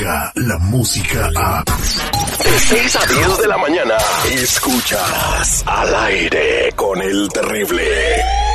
llega la música a... De 6 a 10 de la mañana, escuchas al aire con el terrible.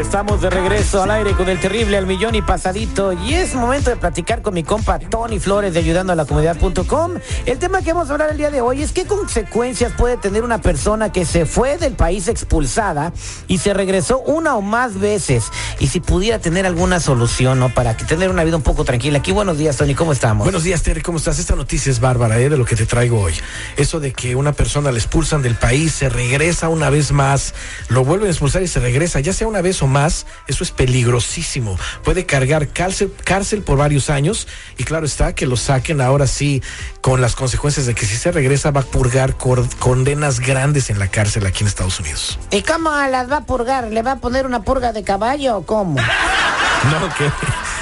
Estamos de regreso al aire con el terrible al millón y pasadito y es momento de platicar con mi compa Tony Flores de ayudando a la comunidad.com. El tema que vamos a hablar el día de hoy es qué consecuencias puede tener una persona que se fue del país expulsada y se regresó una o más veces y si pudiera tener alguna solución, ¿no? Para que tener una vida un poco tranquila. Aquí buenos días, Tony, ¿cómo estamos? Buenos días, Terry, ¿cómo estás? Esta noticia es bárbara, ¿eh? De lo que te traigo hoy. Eso de que una persona la expulsan del país, se regresa una vez más, lo vuelven a expulsar y se regresa, ya sea una vez o más eso es peligrosísimo. Puede cargar cárcel, cárcel por varios años y claro está que lo saquen ahora sí con las consecuencias de que si se regresa va a purgar condenas grandes en la cárcel aquí en Estados Unidos. ¿Y cómo las va a purgar? ¿Le va a poner una purga de caballo o cómo? no, que...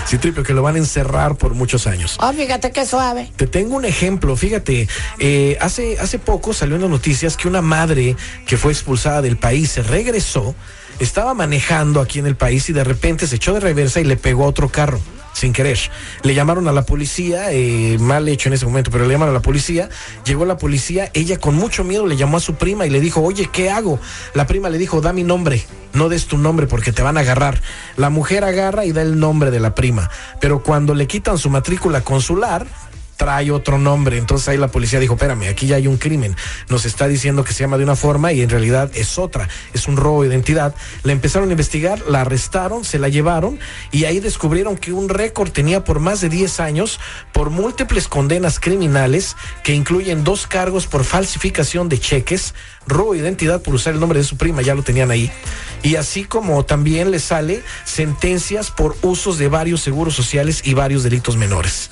Que lo van a encerrar por muchos años. Oh, fíjate qué suave. Te tengo un ejemplo, fíjate, eh, hace, hace poco salió en las noticias que una madre que fue expulsada del país se regresó estaba manejando aquí en el país y de repente se echó de reversa y le pegó a otro carro sin querer. Le llamaron a la policía, eh, mal hecho en ese momento, pero le llamaron a la policía. Llegó la policía, ella con mucho miedo le llamó a su prima y le dijo, oye, ¿qué hago? La prima le dijo, da mi nombre, no des tu nombre porque te van a agarrar. La mujer agarra y da el nombre de la prima, pero cuando le quitan su matrícula consular, trae otro nombre. Entonces ahí la policía dijo, espérame, aquí ya hay un crimen. Nos está diciendo que se llama de una forma y en realidad es otra. Es un robo de identidad. La empezaron a investigar, la arrestaron, se la llevaron y ahí descubrieron que un récord tenía por más de 10 años por múltiples condenas criminales que incluyen dos cargos por falsificación de cheques, robo de identidad por usar el nombre de su prima, ya lo tenían ahí. Y así como también le sale sentencias por usos de varios seguros sociales y varios delitos menores.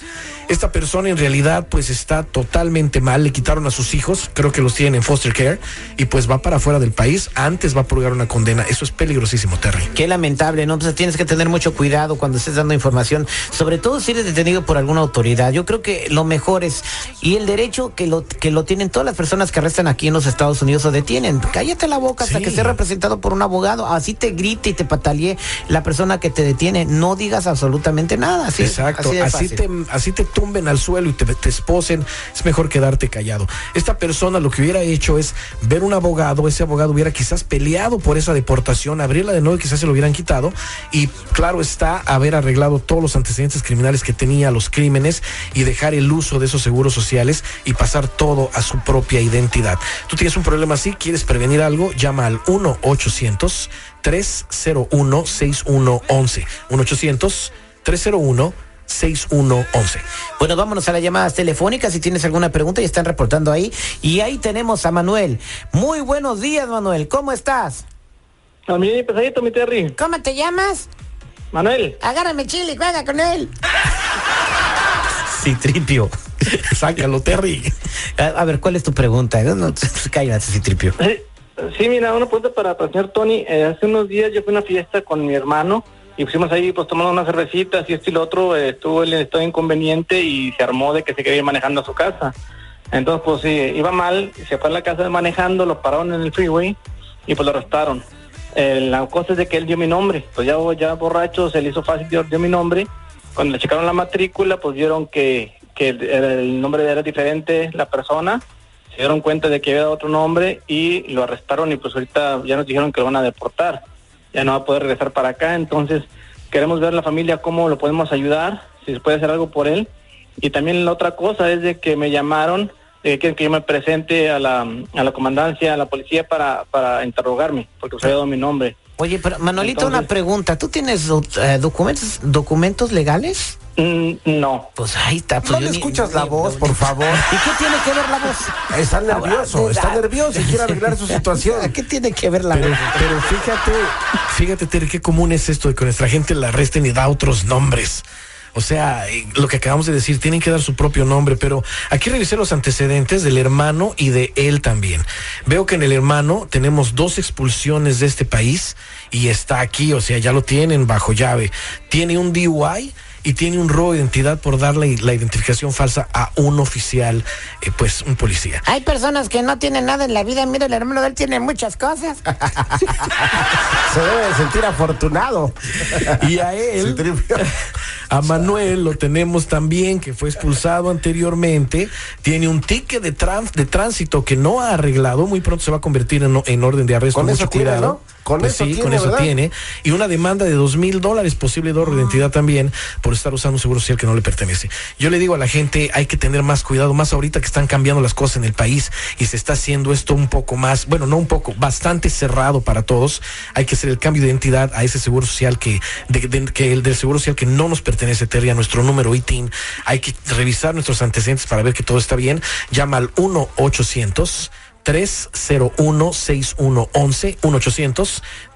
Esta persona en realidad pues está totalmente mal, le quitaron a sus hijos, creo que los tienen en foster care y pues va para afuera del país, antes va a purgar una condena, eso es peligrosísimo, Terry. Qué lamentable, ¿no? Entonces tienes que tener mucho cuidado cuando estés dando información, sobre todo si eres detenido por alguna autoridad. Yo creo que lo mejor es, y el derecho que lo, que lo tienen todas las personas que arrestan aquí en los Estados Unidos o detienen, cállate la boca hasta que esté representado por un abogado, así te grite y te patalee la persona que te detiene, no digas absolutamente nada. Así, Exacto, así, te, así te tumben al suelo y te, te esposen, es mejor quedarte callado. Esta persona lo que hubiera hecho es ver un abogado, ese abogado hubiera quizás peleado por esa deportación, abrirla de nuevo y quizás se lo hubieran quitado y claro está haber arreglado todos los antecedentes criminales que tenía, los crímenes y dejar el uso de esos seguros sociales y pasar todo a su propia identidad. Tú tienes un problema así, quieres prevenir algo, llama al 1 800 301 6111 1 800 301 6111. Bueno, vámonos a las llamadas telefónicas. Si tienes alguna pregunta, ya están reportando ahí. Y ahí tenemos a Manuel. Muy buenos días, Manuel. ¿Cómo estás? A mí, pesadito, mi Terry. ¿Cómo te llamas? Manuel. Agárrame chile y juega con él. Sí, tripio. Sácalo, Terry. A, ver, ¿cuál es tu pregunta? No, no, cállate, sí, tripio. Sí, mira, una pregunta para, para el señor Tony. Eh, hace unos días yo fui a una fiesta con mi hermano y pusimos ahí pues tomando unas cervecitas y esto y lo otro, estuvo el estado inconveniente y se armó de que se quería ir manejando a su casa. Entonces pues sí, iba mal, se fue a la casa manejando, lo pararon en el freeway y pues lo arrestaron. Eh, la cosa es de que él dio mi nombre, pues ya, ya borracho se le hizo fácil, dio, mi nombre. Cuando le checaron la matrícula pues vieron que, que el nombre era diferente la persona, se dieron cuenta de que había otro nombre y lo arrestaron y pues ahorita ya nos dijeron que lo van a deportar ya no va a poder regresar para acá, entonces queremos ver la familia cómo lo podemos ayudar, si se puede hacer algo por él. Y también la otra cosa es de que me llamaron, eh, quieren que yo me presente a la, a la comandancia, a la policía para, para interrogarme, porque ha dado mi nombre. Oye, pero Manolito, una pregunta. ¿Tú tienes eh, documentos documentos legales? Mm, no. Pues ahí está. Pues no le escuchas la voz, por favor. ¿Y qué tiene que ver la voz? Está nervioso, está nervioso y quiere arreglar su situación. ¿Qué tiene que ver la pero, voz? Pero fíjate, fíjate, Terry, qué común es esto de que nuestra gente la arresten y da otros nombres. O sea, eh, lo que acabamos de decir, tienen que dar su propio nombre, pero aquí revisé los antecedentes del hermano y de él también. Veo que en el hermano tenemos dos expulsiones de este país y está aquí, o sea, ya lo tienen bajo llave. Tiene un DUI y tiene un robo de identidad por darle la identificación falsa a un oficial, eh, pues un policía. Hay personas que no tienen nada en la vida. Mira, el hermano de él tiene muchas cosas. Se debe de sentir afortunado. Y a él. A Manuel lo tenemos también, que fue expulsado anteriormente, tiene un ticket de, trans- de tránsito que no ha arreglado, muy pronto se va a convertir en, en orden de arresto. Con mucho eso tiene, cuidado. ¿no? Con Pues eso sí, tiene, con eso ¿verdad? tiene. Y una demanda de dos mil dólares, posible de ahorro de identidad también, por estar usando un seguro social que no le pertenece. Yo le digo a la gente, hay que tener más cuidado, más ahorita que están cambiando las cosas en el país y se está haciendo esto un poco más, bueno, no un poco, bastante cerrado para todos. Hay que hacer el cambio de identidad a ese seguro social que, de- de- que el del seguro social que no nos pertenece, Terry, a nuestro número ITIN. Hay que revisar nuestros antecedentes para ver que todo está bien. Llama al 1 800 301-6111,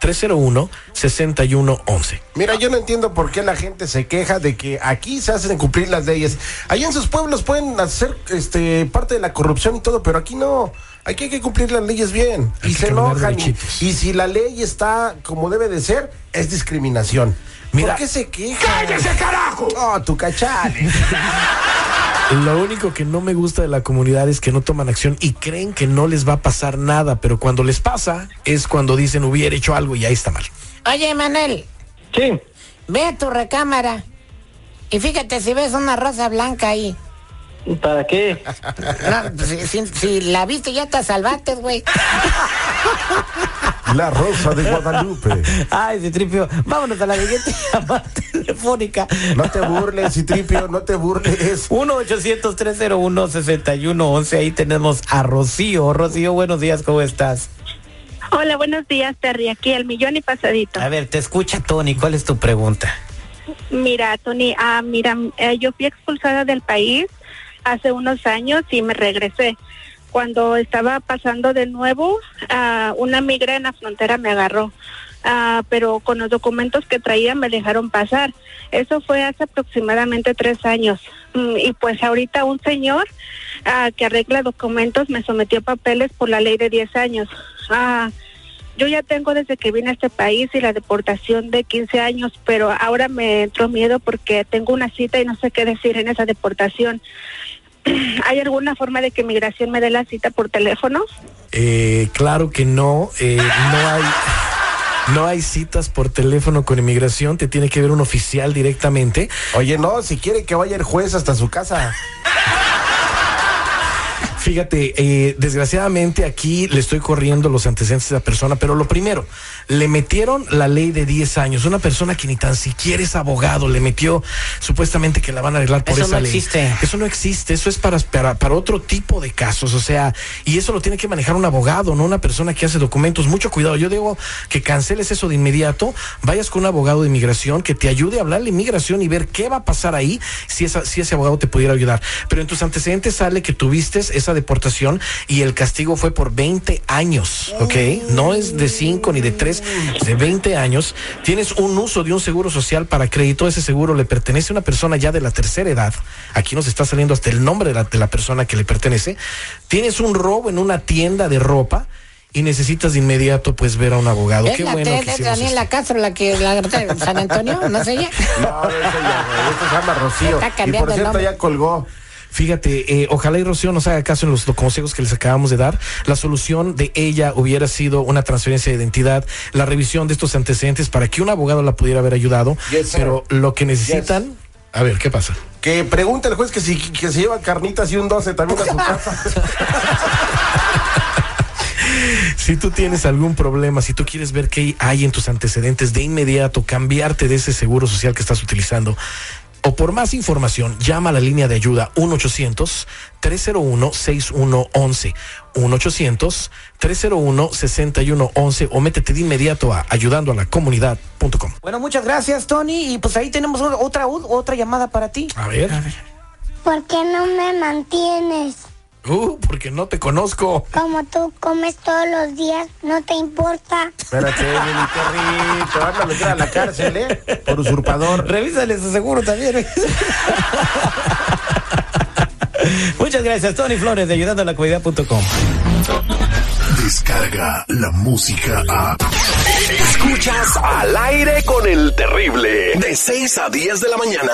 1-800-301-6111. Mira, yo no entiendo por qué la gente se queja de que aquí se hacen cumplir las leyes. Allá en sus pueblos pueden hacer este parte de la corrupción y todo, pero aquí no. Aquí hay que cumplir las leyes bien. Hay y se enojan. Y si la ley está como debe de ser, es discriminación. Mira- ¿Por qué se queja? ¡Cállese, carajo! Oh, tu cachale. Lo único que no me gusta de la comunidad es que no toman acción y creen que no les va a pasar nada, pero cuando les pasa es cuando dicen hubiera hecho algo y ahí está mal. Oye, Manuel, Sí. ve a tu recámara. Y fíjate si ves una rosa blanca ahí. ¿Para qué? No, si, si- si la viste ya te salvaste, güey. La rosa de Guadalupe. Ay, Citripio, vámonos a la siguiente llamada telefónica. No te burles, Citripio, no te burles. 1-800-301-6111. Ahí tenemos a Rocío. Rocío, buenos días, ¿cómo estás? Hola, buenos días, Terry. Aquí el millón y pasadito. A ver, te escucha Tony. ¿Cuál es tu pregunta? Mira, Tony, ah, mira, eh, yo fui expulsada del país hace unos años y me regresé. Cuando estaba pasando de nuevo, ah, una migra en la frontera me agarró. Ah, pero con los documentos que traía me dejaron pasar. Eso fue hace aproximadamente tres años. Mm, y pues ahorita un señor ah, que arregla documentos me sometió papeles por la ley de 10 años. Ah, yo ya tengo desde que vine a este país y la deportación de 15 años, pero ahora me entró miedo porque tengo una cita y no sé qué decir en esa deportación. ¿Hay alguna forma de que migración me dé la cita por teléfono? Eh, claro que no, eh, no hay... No hay citas por teléfono con inmigración, te tiene que ver un oficial directamente. Oye, no, si quiere que vaya el juez hasta su casa. Fíjate, eh, desgraciadamente aquí le estoy corriendo los antecedentes de la persona, pero lo primero, le metieron la ley de 10 años. Una persona que ni tan siquiera es abogado le metió supuestamente que la van a arreglar por Eso esa no ley. existe. Eso no existe, eso es para, para, para otro tipo de casos, o sea, y eso lo tiene que manejar un abogado, no una persona que hace documentos. Mucho cuidado, yo digo que canceles eso de inmediato, vayas con un abogado de inmigración que te ayude a hablar de inmigración y ver qué va a pasar ahí si, esa, si ese abogado te pudiera ayudar. Pero en tus antecedentes sale que tuviste esa deportación y el castigo fue por 20 años, ¿ok? No es de 5 ni de 3, es de 20 años. Tienes un uso de un seguro social para crédito, ese seguro le pertenece a una persona ya de la tercera edad. Aquí nos está saliendo hasta el nombre de la, de la persona que le pertenece. Tienes un robo en una tienda de ropa. Y necesitas de inmediato pues ver a un abogado. ¿Es Qué la bueno tele que Daniela esto. Castro la que la de San Antonio? No sé ya. No, ese ya, güey, este se llama Rocío. Está Y cambiando por el cierto, nombre. ya colgó. Fíjate, eh, ojalá y Rocío nos haga caso en los consejos que les acabamos de dar. La solución de ella hubiera sido una transferencia de identidad, la revisión de estos antecedentes para que un abogado la pudiera haber ayudado. Yes, pero lo que necesitan, a ver, ¿qué pasa? Que pregunte el juez que si que se lleva carnitas y un 12 también a su casa. Si tú tienes algún problema, si tú quieres ver qué hay en tus antecedentes de inmediato, cambiarte de ese seguro social que estás utilizando. O por más información, llama a la línea de ayuda 1-800-301-6111. 1-800-301-6111 o métete de inmediato a ayudando a la comunidad.com. Bueno, muchas gracias, Tony. Y pues ahí tenemos otra otra llamada para ti. A ver. ¿Por qué no me mantienes? Uh, porque no te conozco. Como tú comes todos los días, ¿no te importa? Espérate, Terry, te van a meter a la cárcel, ¿eh? Por usurpador. Revísale su seguro también. Muchas gracias, Tony Flores, de ayudando a la comunidad.com. Descarga la música a. Escuchas al aire con el terrible. De 6 a 10 de la mañana.